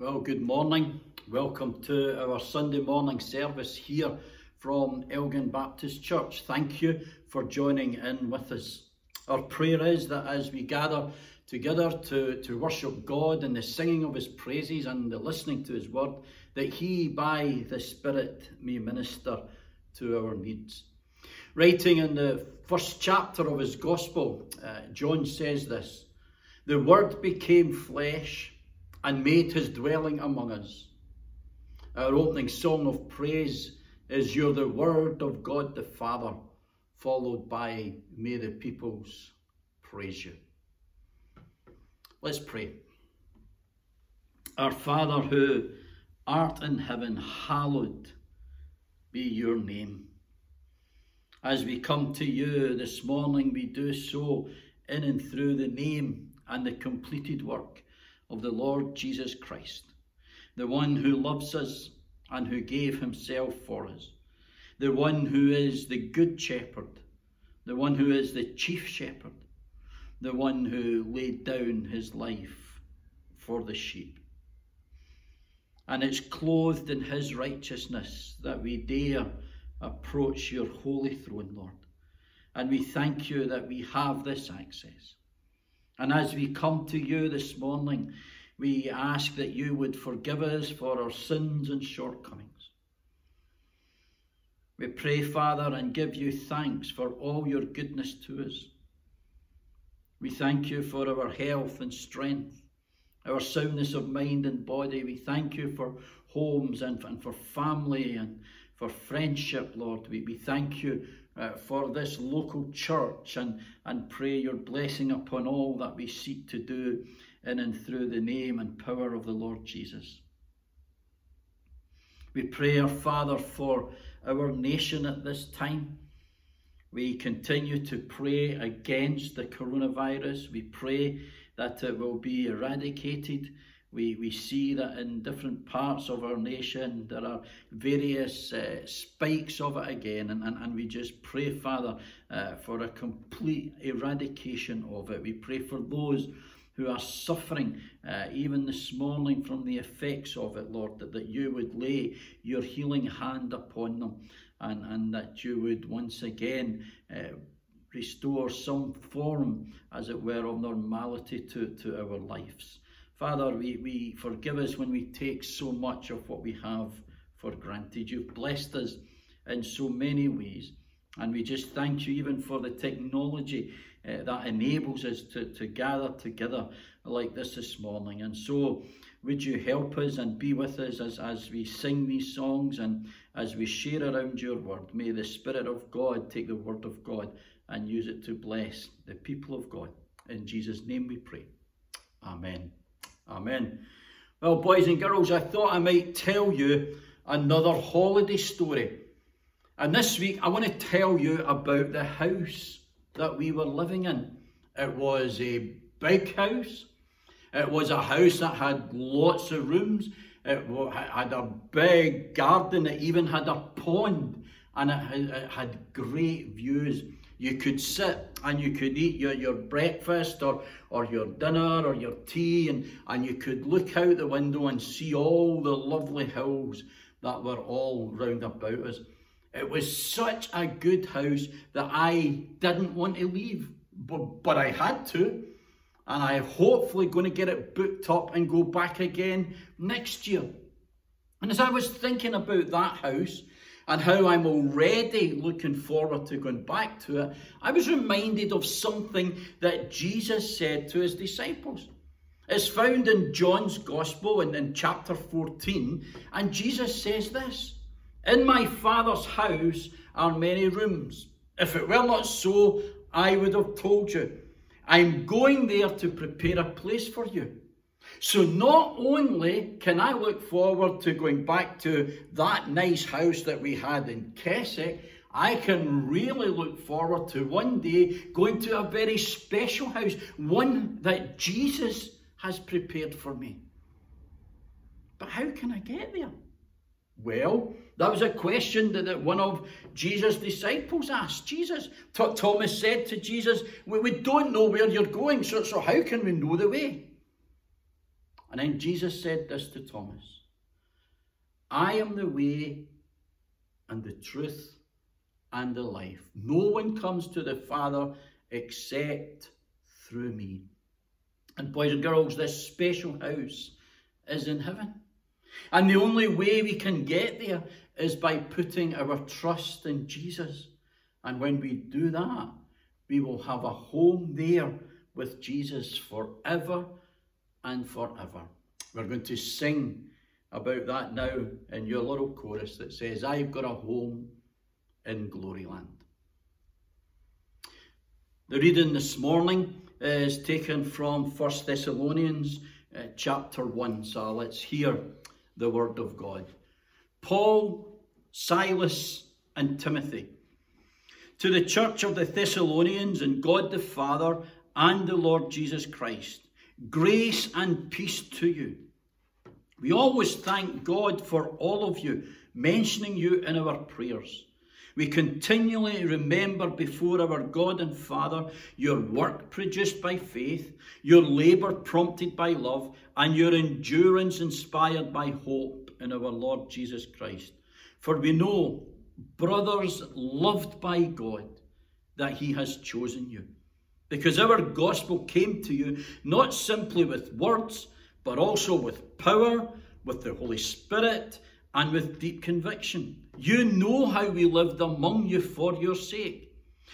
Well, good morning. Welcome to our Sunday morning service here from Elgin Baptist Church. Thank you for joining in with us. Our prayer is that as we gather together to, to worship God in the singing of His praises and the listening to His word, that He, by the Spirit, may minister to our needs. Writing in the first chapter of his Gospel, uh, John says this The Word became flesh and made his dwelling among us. Our opening song of praise is You're the Word of God the Father, followed by May the peoples praise you. Let's pray. Our Father who art in heaven, hallowed be your name. As we come to you this morning, we do so in and through the name and the completed work of the Lord Jesus Christ, the one who loves us and who gave himself for us, the one who is the good shepherd, the one who is the chief shepherd, the one who laid down his life for the sheep. And it's clothed in his righteousness that we dare approach your holy throne, Lord. And we thank you that we have this access. And as we come to you this morning, we ask that you would forgive us for our sins and shortcomings. We pray, Father, and give you thanks for all your goodness to us. We thank you for our health and strength, our soundness of mind and body. We thank you for homes and, and for family and for friendship, Lord. We, we thank you uh, for this local church and, and pray your blessing upon all that we seek to do in and through the name and power of the Lord Jesus. We pray, our Father, for our nation at this time. We continue to pray against the coronavirus. We pray that it will be eradicated. We, we see that in different parts of our nation there are various uh, spikes of it again, and, and, and we just pray, Father, uh, for a complete eradication of it. We pray for those who are suffering, uh, even this morning, from the effects of it, Lord, that, that you would lay your healing hand upon them and, and that you would once again uh, restore some form, as it were, of normality to, to our lives. Father, we, we forgive us when we take so much of what we have for granted. You've blessed us in so many ways. And we just thank you even for the technology uh, that enables us to, to gather together like this this morning. And so, would you help us and be with us as, as we sing these songs and as we share around your word? May the Spirit of God take the word of God and use it to bless the people of God. In Jesus' name we pray. Amen. Amen. Well, boys and girls, I thought I might tell you another holiday story. And this week, I want to tell you about the house that we were living in. It was a big house. It was a house that had lots of rooms. It had a big garden. It even had a pond. And it had great views you could sit and you could eat your, your breakfast or, or your dinner or your tea, and, and you could look out the window and see all the lovely hills that were all round about us. It was such a good house that I didn't want to leave, but, but I had to. And I'm hopefully going to get it booked up and go back again next year. And as I was thinking about that house, and how I'm already looking forward to going back to it, I was reminded of something that Jesus said to his disciples. It's found in John's Gospel in, in chapter 14, and Jesus says this In my Father's house are many rooms. If it were not so, I would have told you. I'm going there to prepare a place for you. So not only can I look forward to going back to that nice house that we had in Keswick, I can really look forward to one day going to a very special house, one that Jesus has prepared for me. But how can I get there? Well, that was a question that one of Jesus' disciples asked Jesus. Thomas said to Jesus, We don't know where you're going, so, so how can we know the way? And then Jesus said this to Thomas I am the way and the truth and the life. No one comes to the Father except through me. And boys and girls, this special house is in heaven. And the only way we can get there is by putting our trust in Jesus. And when we do that, we will have a home there with Jesus forever and forever. We're going to sing about that now in your little chorus that says, I've got a home in Gloryland. The reading this morning is taken from 1 Thessalonians uh, chapter 1. So let's hear the word of God. Paul, Silas, and Timothy. To the church of the Thessalonians and God the Father and the Lord Jesus Christ, grace and peace to you. We always thank God for all of you, mentioning you in our prayers. We continually remember before our God and Father your work produced by faith, your labour prompted by love, and your endurance inspired by hope in our Lord Jesus Christ. For we know, brothers loved by God, that He has chosen you. Because our gospel came to you not simply with words, but also with power, with the Holy Spirit, and with deep conviction. You know how we lived among you for your sake.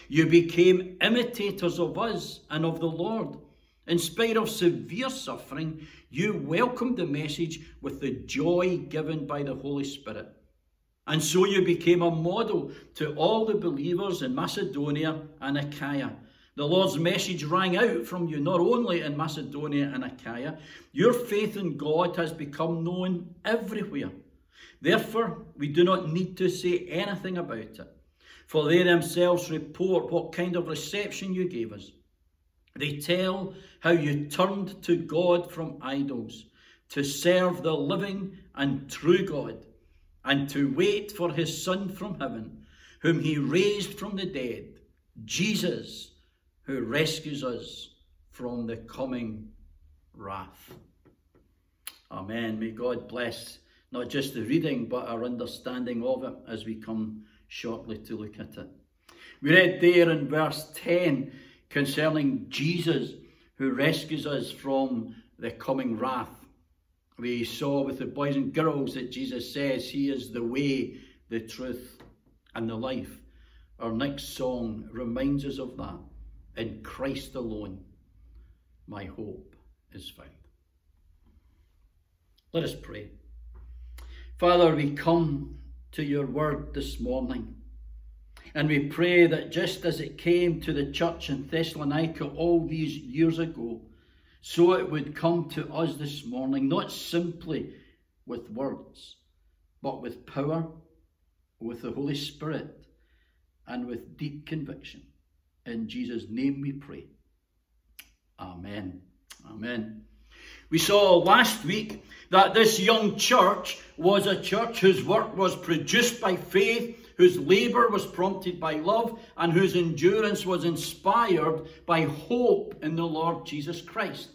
You became imitators of us and of the Lord. In spite of severe suffering, you welcomed the message with the joy given by the Holy Spirit. And so you became a model to all the believers in Macedonia and Achaia. The Lord's message rang out from you not only in Macedonia and Achaia, your faith in God has become known everywhere. Therefore, we do not need to say anything about it, for they themselves report what kind of reception you gave us. They tell how you turned to God from idols to serve the living and true God and to wait for his Son from heaven, whom he raised from the dead, Jesus, who rescues us from the coming wrath. Amen. May God bless not just the reading, but our understanding of it as we come shortly to look at it. We read there in verse 10 concerning Jesus who rescues us from the coming wrath. We saw with the boys and girls that Jesus says he is the way, the truth, and the life. Our next song reminds us of that. In Christ alone, my hope is found. Let us pray. Father, we come to your word this morning. And we pray that just as it came to the church in Thessalonica all these years ago, so it would come to us this morning, not simply with words, but with power, with the Holy Spirit, and with deep conviction. In Jesus' name we pray. Amen. Amen. We saw last week that this young church was a church whose work was produced by faith, whose labour was prompted by love, and whose endurance was inspired by hope in the Lord Jesus Christ.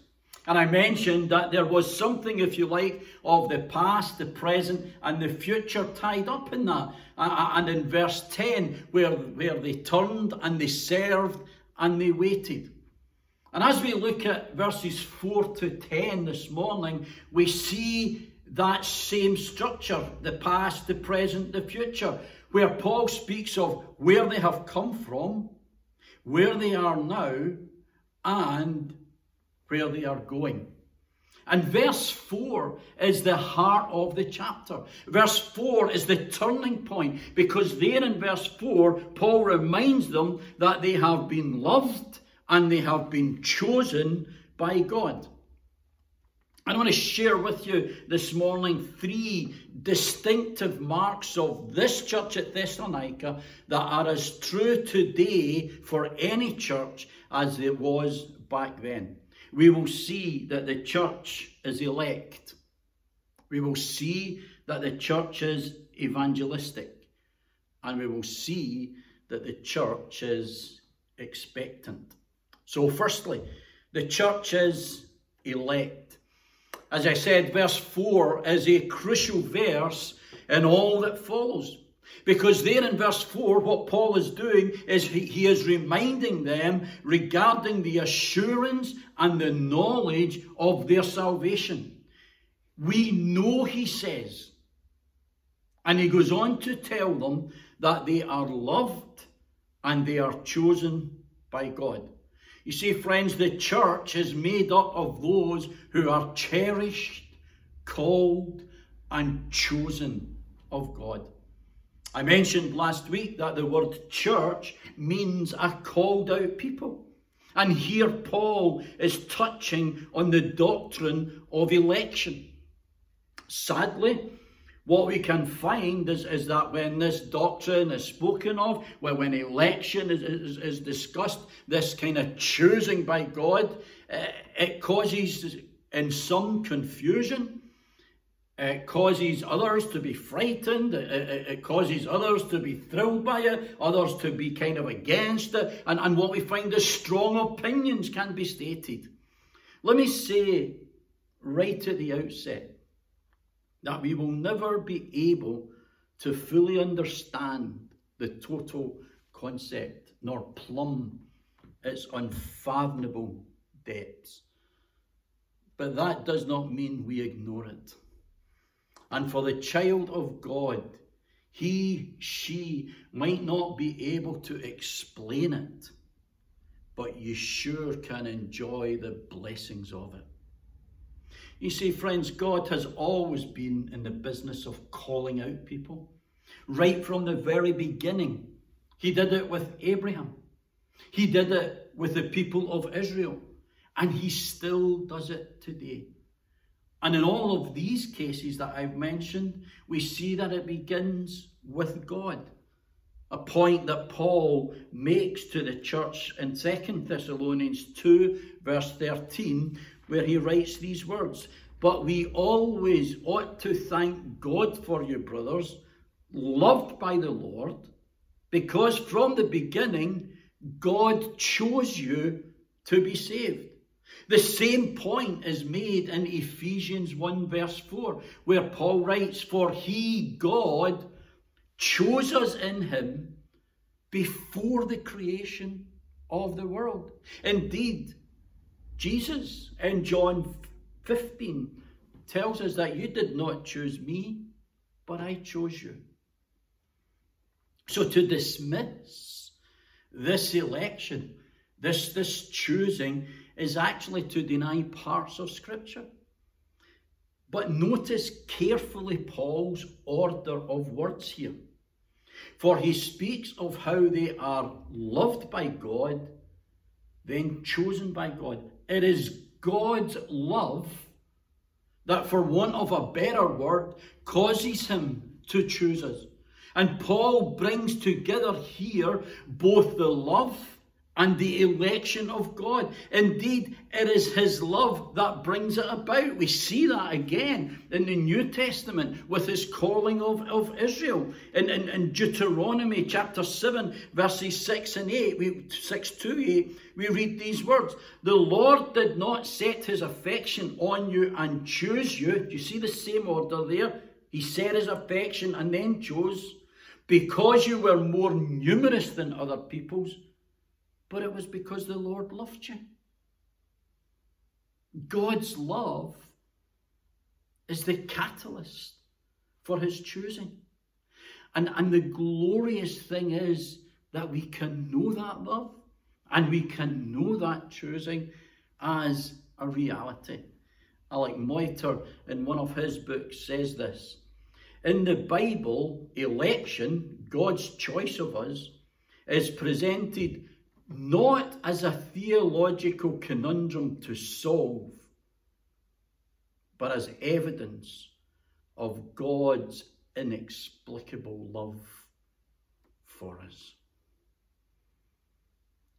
And I mentioned that there was something, if you like, of the past, the present, and the future tied up in that. And in verse 10, where, where they turned and they served and they waited. And as we look at verses 4 to 10 this morning, we see that same structure the past, the present, the future, where Paul speaks of where they have come from, where they are now, and where they are going. And verse 4 is the heart of the chapter. Verse 4 is the turning point because there in verse 4, Paul reminds them that they have been loved and they have been chosen by God. I want to share with you this morning three distinctive marks of this church at Thessalonica that are as true today for any church as it was back then we will see that the church is elect. We will see that the church is evangelistic. And we will see that the church is expectant. So, firstly, the church is elect. As I said, verse 4 is a crucial verse in all that follows. Because there in verse 4, what Paul is doing is he, he, is reminding them regarding the assurance and the knowledge of their salvation. We know, he says, and he goes on to tell them that they are loved and they are chosen by God. You see, friends, the church is made up of those who are cherished, called, and chosen of God. I mentioned last week that the word church means a called out people. And here Paul is touching on the doctrine of election. Sadly, what we can find is, is that when this doctrine is spoken of, when, when election is, is, is discussed, this kind of choosing by God, uh, it causes in some confusion. It causes others to be frightened. It, it, it, causes others to be thrilled by it, others to be kind of against it. And, and what we find is strong opinions can be stated. Let me say right at the outset that we will never be able to fully understand the total concept nor plumb its unfathomable depths. But that does not mean we ignore it. And for the child of God, he, she might not be able to explain it, but you sure can enjoy the blessings of it. You see, friends, God has always been in the business of calling out people. Right from the very beginning, He did it with Abraham, He did it with the people of Israel, and He still does it today. And in all of these cases that I've mentioned, we see that it begins with God. A point that Paul makes to the church in 2 Thessalonians 2, verse 13, where he writes these words But we always ought to thank God for you, brothers, loved by the Lord, because from the beginning God chose you to be saved. The same point is made in Ephesians 1, verse 4, where Paul writes, For he, God, chose us in him before the creation of the world. Indeed, Jesus in John 15 tells us that you did not choose me, but I chose you. So to dismiss this election, this, this choosing, is actually to deny parts of Scripture. But notice carefully Paul's order of words here. For he speaks of how they are loved by God, then chosen by God, it is God's love that, for want of a better word, causes him to choose us. And Paul brings together here both the love and the election of God. Indeed, it is His love that brings it about. We see that again in the New Testament with His calling of, of Israel. In, in, in Deuteronomy chapter 7, verses 6 and 8, we, 6 to 8, we read these words The Lord did not set His affection on you and choose you. Do you see the same order there? He set His affection and then chose because you were more numerous than other peoples but it was because the Lord loved you. God's love is the catalyst for his choosing. And, and the glorious thing is that we can know that love and we can know that choosing as a reality. Alec Motyer, in one of his books, says this In the Bible, election, God's choice of us, is presented not as a theological conundrum to solve, but as evidence of God's inexplicable love for us.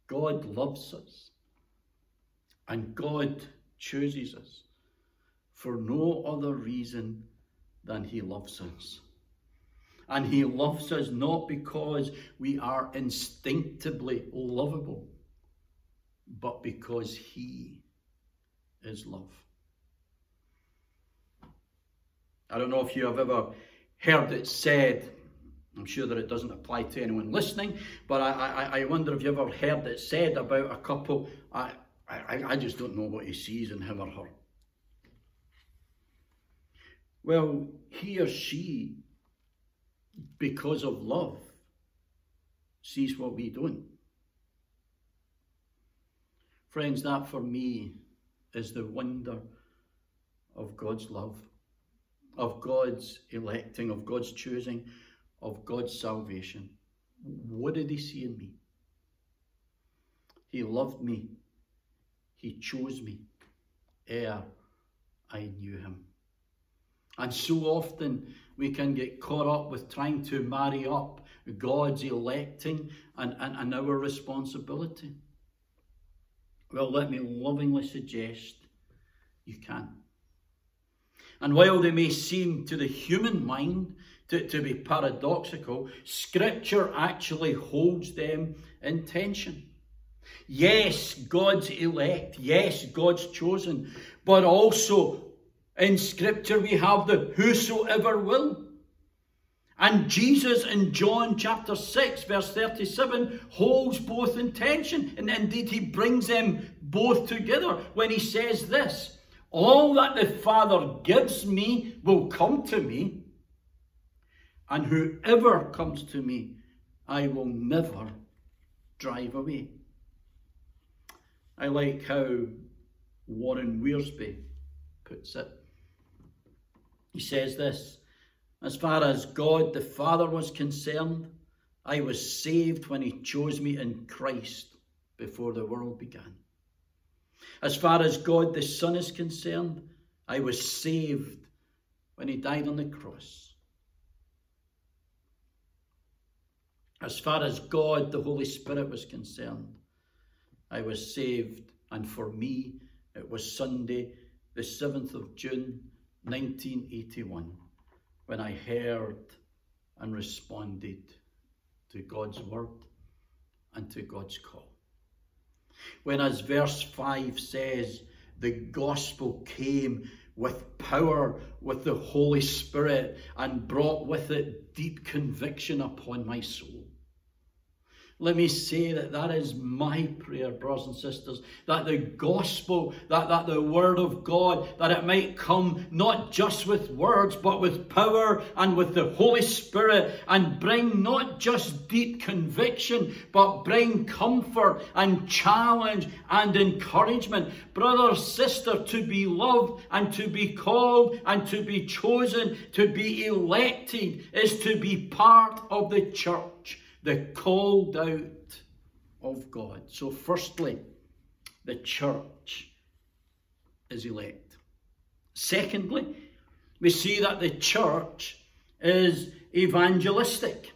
God loves us, and God chooses us for no other reason than He loves us. And he loves us not because we are instinctively lovable, but because he is love. I don't know if you have ever heard it said, I'm sure that it doesn't apply to anyone listening, but I, I, I wonder if you ever heard it said about a couple, I, I, I just don't know what he sees in him or her. Well, he or she, because of love, sees what we don't. Friends, that for me is the wonder of God's love, of God's electing, of God's choosing, of God's salvation. What did He see in me? He loved me. He chose me ere I knew Him. And so often we can get caught up with trying to marry up God's electing and, and, and our responsibility. Well, let me lovingly suggest you can. And while they may seem to the human mind to, to be paradoxical, Scripture actually holds them in tension. Yes, God's elect. Yes, God's chosen. But also in Scripture we have the whosoever will. And Jesus in John chapter 6, verse 37, holds both intention. And indeed, he brings them both together when he says this All that the Father gives me will come to me, and whoever comes to me, I will never drive away. I like how Warren Wiersbe puts it. He says this As far as God the Father was concerned, I was saved when He chose me in Christ before the world began. As far as God the Son is concerned, I was saved when He died on the cross. As far as God the Holy Spirit was concerned, I was saved, and for me, it was Sunday, the 7th of June, 1981 when I heard and responded to God's word and to God's call. When, as verse 5 says, the gospel came with power, with the Holy Spirit, and brought with it deep conviction upon my soul. Let me say that that is my prayer, brothers and sisters, that the gospel, that, that the word of God, that it might come not just with words, but with power and with the Holy Spirit and bring not just deep conviction, but bring comfort and challenge and encouragement. Brother, sister, to be loved and to be called and to be chosen, to be elected is to be part of the church the called out of God. So, firstly, the church is elect. Secondly, we see that the church is evangelistic.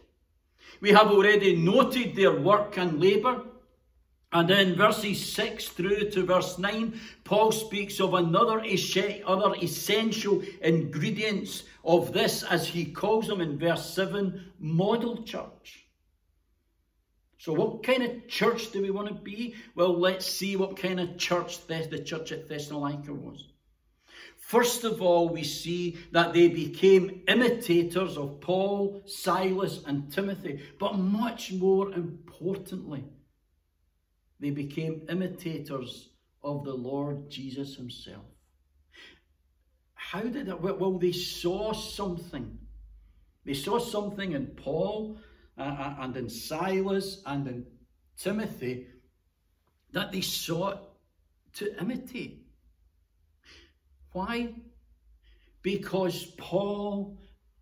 We have already noted their work and labour. And in verses 6 through to verse 9, Paul speaks of another other essential ingredients of this, as he calls them in verse 7, model church. So, what kind of church do we want to be? Well, let's see what kind of church the church at Thessalonica was. First of all, we see that they became imitators of Paul, Silas, and Timothy. But much more importantly, they became imitators of the Lord Jesus Himself. How did that? Well, they saw something. They saw something in Paul Uh-huh. and in Silas and in Timothy that they sought to imitate. Why? Because Paul,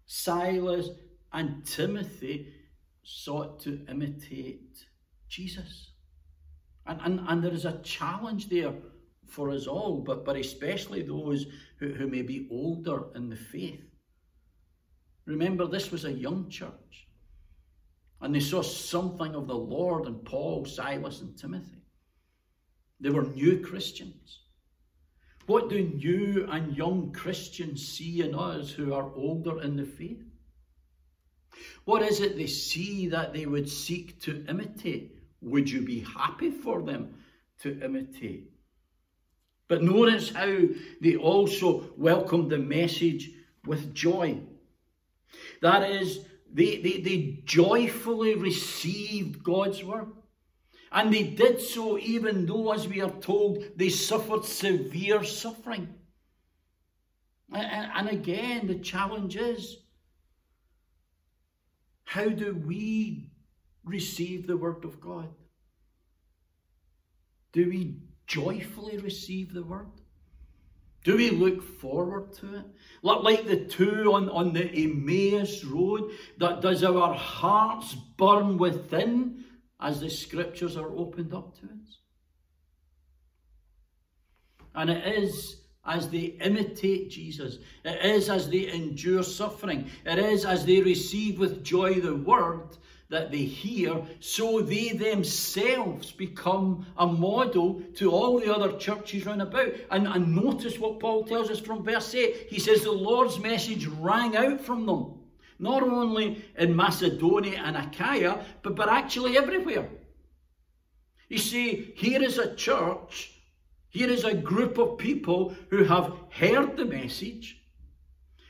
Silas, and Timothy sought to imitate Jesus. And, and, and there is a challenge there for us all, but, but especially those who, who may be older in the faith. Remember, this was a young church. And they saw something of the Lord in Paul, Silas, and Timothy. They were new Christians. What do new and young Christians see in us who are older in the faith? What is it they see that they would seek to imitate? Would you be happy for them to imitate? But notice how they also welcomed the message with joy. That is, they, they, they joyfully received God's word. And they did so even though, as we are told, they suffered severe suffering. And again, the challenge is how do we receive the Word of God? Do we joyfully receive the Word? Do we look forward to it? Like the two on, on the Emmaus road, that does our hearts burn within as the scriptures are opened up to us? And it is as they imitate Jesus. It is as they endure suffering. It is as they receive with joy the word that they hear, so they themselves become a model to all the other churches round about. And, and notice what Paul tells us from verse 8. He says the Lord's message rang out from them, not only in Macedonia and Achaia, but, but actually everywhere. You see, here is a church here is a group of people who have heard the message,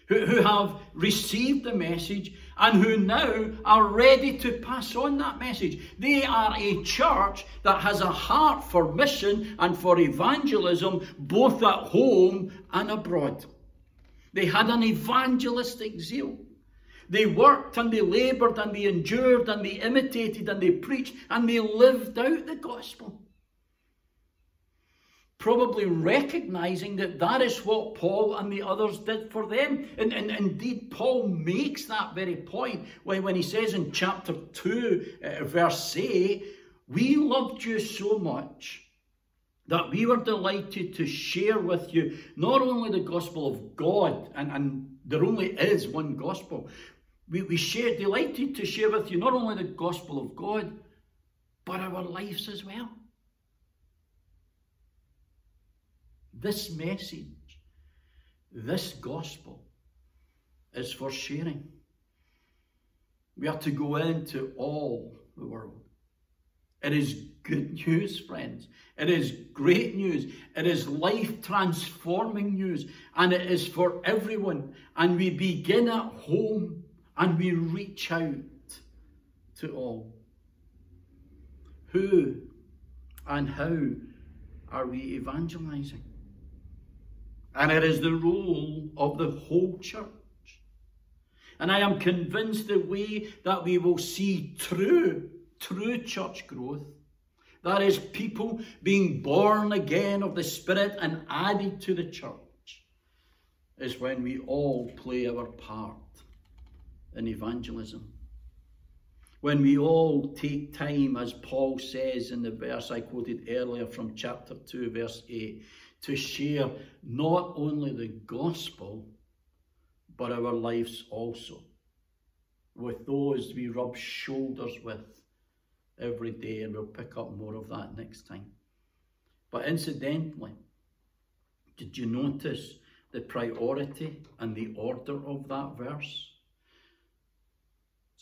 who, who have received the message, and who now are ready to pass on that message. They are a church that has a heart for mission and for evangelism, both at home and abroad. They had an evangelistic zeal. They worked and they laboured and they endured and they imitated and they preached and they lived out the gospel probably recognizing that that is what Paul and the others did for them. And, and indeed, Paul makes that very point when, when he says in chapter 2, uh, verse 8, We loved you so much that we were delighted to share with you not only the gospel of God, and, and there only is one gospel, we, we share, delighted to share with you not only the gospel of God, but our lives as well. This message, this gospel, is for sharing. We are to go into all the world. It is good news, friends. It is great news. It is life transforming news. And it is for everyone. And we begin at home and we reach out to all. Who and how are we evangelizing? And it is the role of the whole church. And I am convinced the way that we will see true, true church growth, that is, people being born again of the Spirit and added to the church, is when we all play our part in evangelism. When we all take time, as Paul says in the verse I quoted earlier from chapter 2, verse 8, to share not only the gospel, but our lives also with those we rub shoulders with every day, and we'll pick up more of that next time. But incidentally, did you notice the priority and the order of that verse?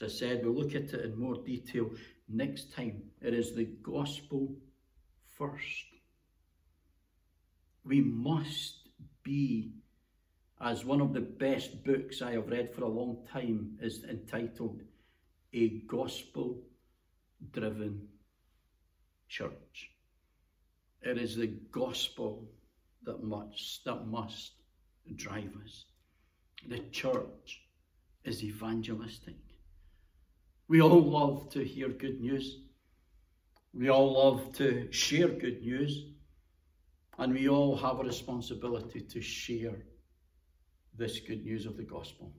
As I said, we'll look at it in more detail next time. It is the gospel first we must be, as one of the best books I have read for a long time is entitled, A Gospel Driven Church. It is the gospel that must, that must drive us. The church is evangelistic. We all love to hear good news. We all love to share good news. And we all have a responsibility to share this good news of the gospel.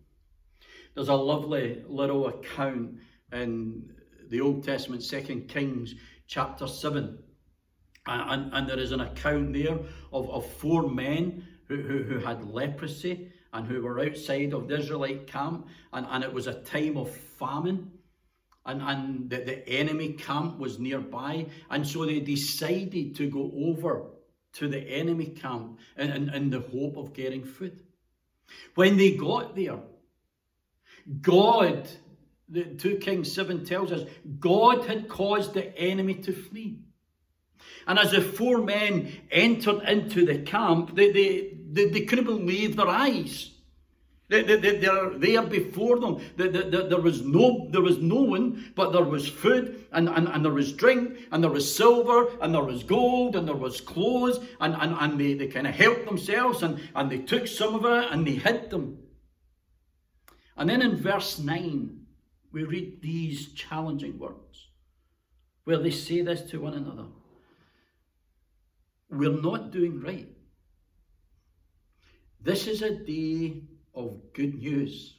There's a lovely little account in the Old Testament, Second Kings chapter 7. And, and there is an account there of, of four men who, who, who had leprosy and who were outside of the Israelite camp. And, and it was a time of famine. And, and the, the enemy camp was nearby. And so they decided to go over to the enemy camp in, in, in the hope of getting food. When they got there, God, the 2 Kings 7 tells us, God had caused the enemy to flee. And as the four men entered into the camp, they, they, they, they couldn't believe their eyes. They, they, they, are there before them. There was no, there was no one, but there was food, and, and, and there was drink, and there was silver, and there was gold, and there was clothes, and, and, and they, they kind of helped themselves, and, and they took some of it, and they hid them. And then in verse 9, we read these challenging words, where they say this to one another. We're not doing right. This is a day of good news,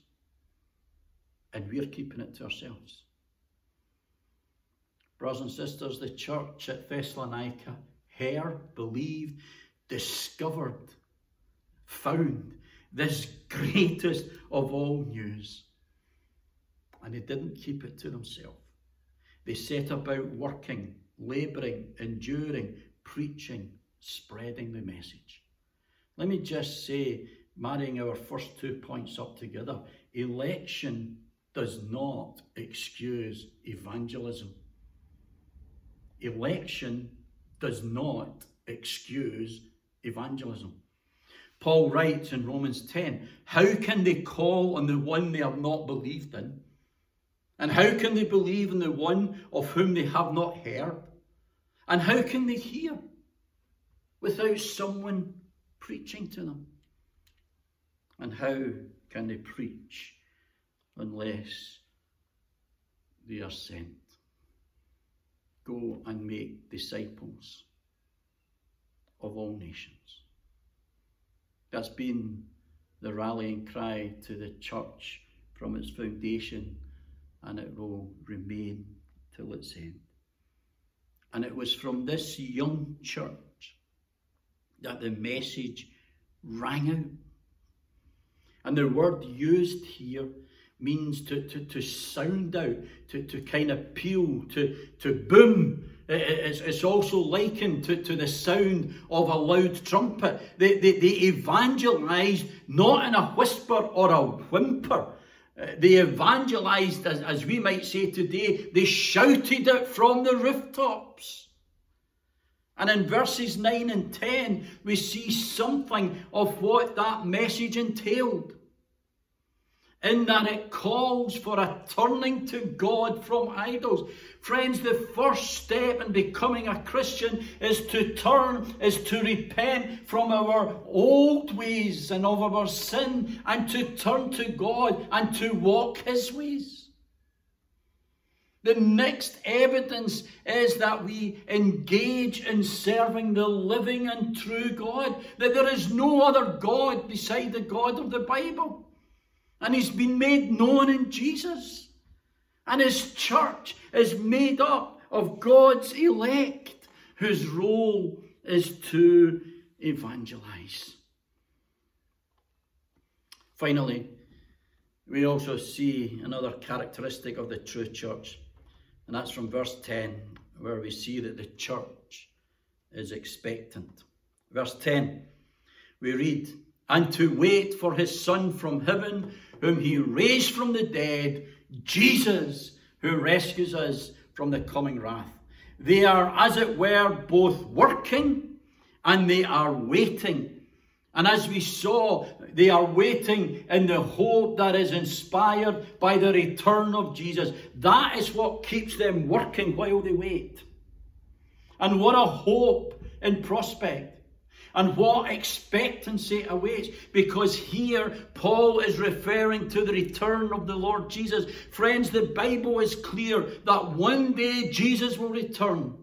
and we're keeping it to ourselves. Brothers and sisters, the church at Thessalonica heard, believed, discovered, found this greatest of all news. And they didn't keep it to themselves. They set about working, labouring, enduring, preaching, spreading the message. Let me just say marrying our first two points up together, election does not excuse evangelism. Election does not excuse evangelism. Paul writes in Romans 10 How can they call on the one they have not believed in? And how can they believe in the one of whom they have not heard? And how can they hear without someone preaching to them? And how can they preach unless they are sent? Go and make disciples of all nations. That's been the rallying cry to the church from its foundation, and it will remain till its end. And it was from this young church that the message rang out and the word used here means to, to, to sound out, to, to kind of peal, to, to boom. It's, it's also likened to, to the sound of a loud trumpet. They, they, they evangelized not in a whisper or a whimper. Uh, they evangelized, as, as we might say today, they shouted it from the rooftops. And in verses 9 and 10, we see something of what that message entailed in that it calls for a turning to God from idols. Friends, the first step in becoming a Christian is to turn, is to repent from our old ways and of our sin and to turn to God and to walk His ways. The next evidence is that we engage in serving the living and true God, that there is no other God beside the God of the Bible. And he's been made known in Jesus. And his church is made up of God's elect, whose role is to evangelize. Finally, we also see another characteristic of the true church, and that's from verse 10, where we see that the church is expectant. Verse 10, we read, And to wait for his Son from heaven whom he raised from the dead, Jesus, who rescues us from the coming wrath. They are, as it were, both working and they are waiting. And as we saw, they are waiting in the hope that is inspired by the return of Jesus. That is what keeps them working while they wait. And what a hope in prospect. And what expectancy awaits? Because here Paul is referring to the return of the Lord Jesus. Friends, the Bible is clear that one day Jesus will return.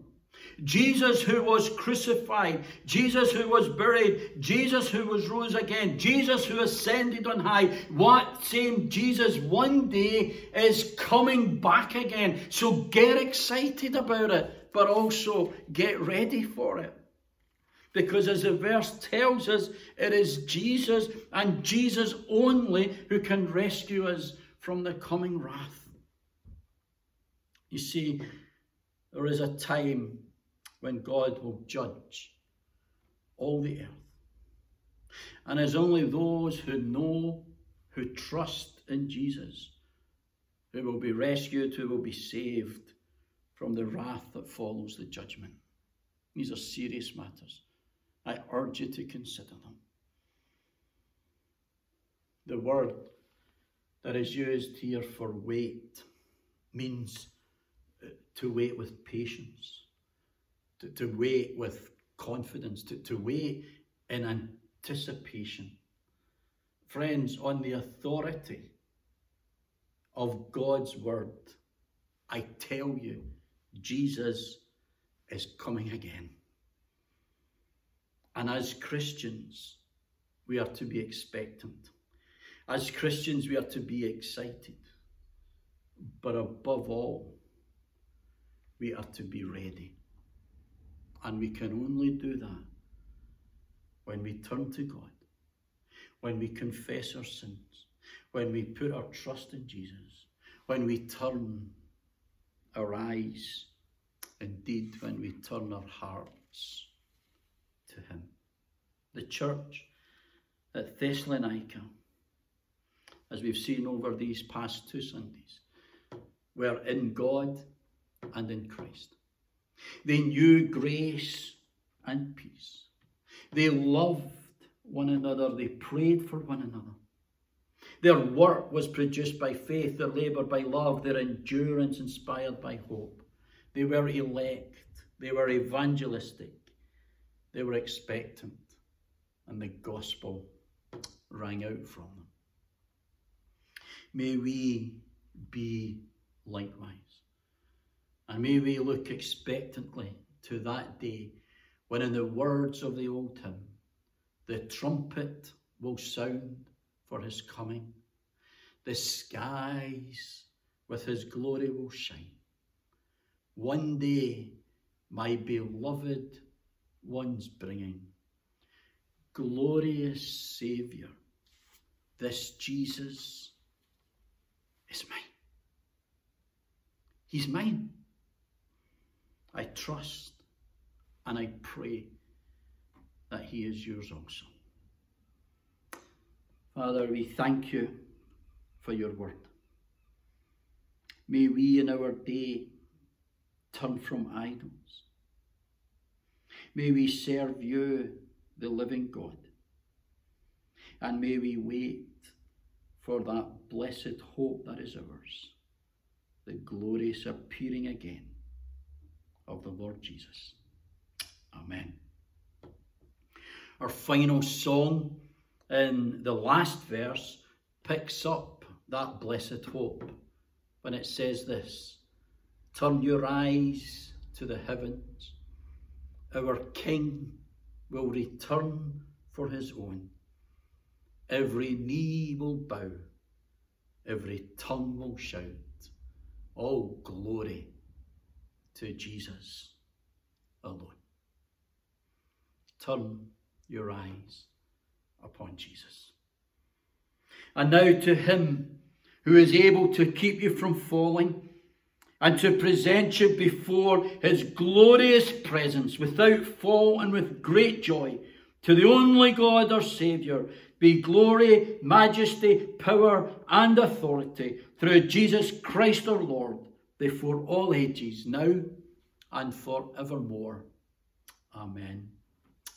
Jesus who was crucified, Jesus who was buried, Jesus who was rose again, Jesus who ascended on high, what same Jesus one day is coming back again. So get excited about it, but also get ready for it. Because as the verse tells us, it is Jesus and Jesus only who can rescue us from the coming wrath. You see, there is a time when God will judge all the earth. And it's only those who know, who trust in Jesus, who will be rescued, who will be saved from the wrath that follows the judgment. These are serious matters. I urge you to consider them. The word that is used here for wait means uh, to wait with patience, to, to wait with confidence, to, to wait in anticipation. Friends, on the authority of God's word, I tell you, Jesus is coming again. And as Christians, we are to be expectant. As Christians, we are to be excited. But above all, we are to be ready. And we can only do that when we turn to God, when we confess our sins, when we put our trust in Jesus, when we turn our eyes, indeed, when we turn our hearts to Him. The church at Thessalonica, as we've seen over these past two Sundays, were in God and in Christ. They knew grace and peace. They loved one another. They prayed for one another. Their work was produced by faith, their labour by love, their endurance inspired by hope. They were elect, they were evangelistic, they were expectant, and the gospel rang out from them. May we be likewise. And may we look expectantly to that day when, in the words of the old hymn, the trumpet will sound for his coming. The skies with his glory will shine. One day, my beloved ones bringing, glorious Saviour, this Jesus is mine. He's mine. I trust and I pray that He is yours also. Father, we thank you for your word. May we in our day turn from idols. May we serve you, the living God. And may we wait for that blessed hope that is ours, the glorious appearing again of the Lord Jesus. Amen. Our final song in the last verse picks up that blessed hope when it says this Turn your eyes to the heavens. Our King will return for his own. Every knee will bow, every tongue will shout, All glory to Jesus alone. Turn your eyes upon Jesus. And now to him who is able to keep you from falling and to present you before his glorious presence without fault and with great joy. To the only God our Saviour be glory, majesty, power, and authority through Jesus Christ our Lord, before all ages, now and forevermore. Amen.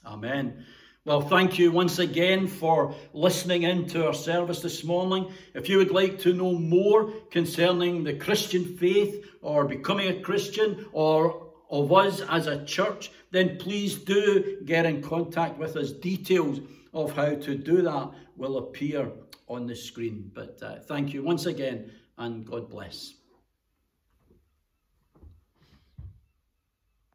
Amen. Well, thank you once again for listening in to our service this morning. If you would like to know more concerning the Christian faith or becoming a Christian or of us as a church, then please do get in contact with us. Details of how to do that will appear on the screen. But uh, thank you once again and God bless.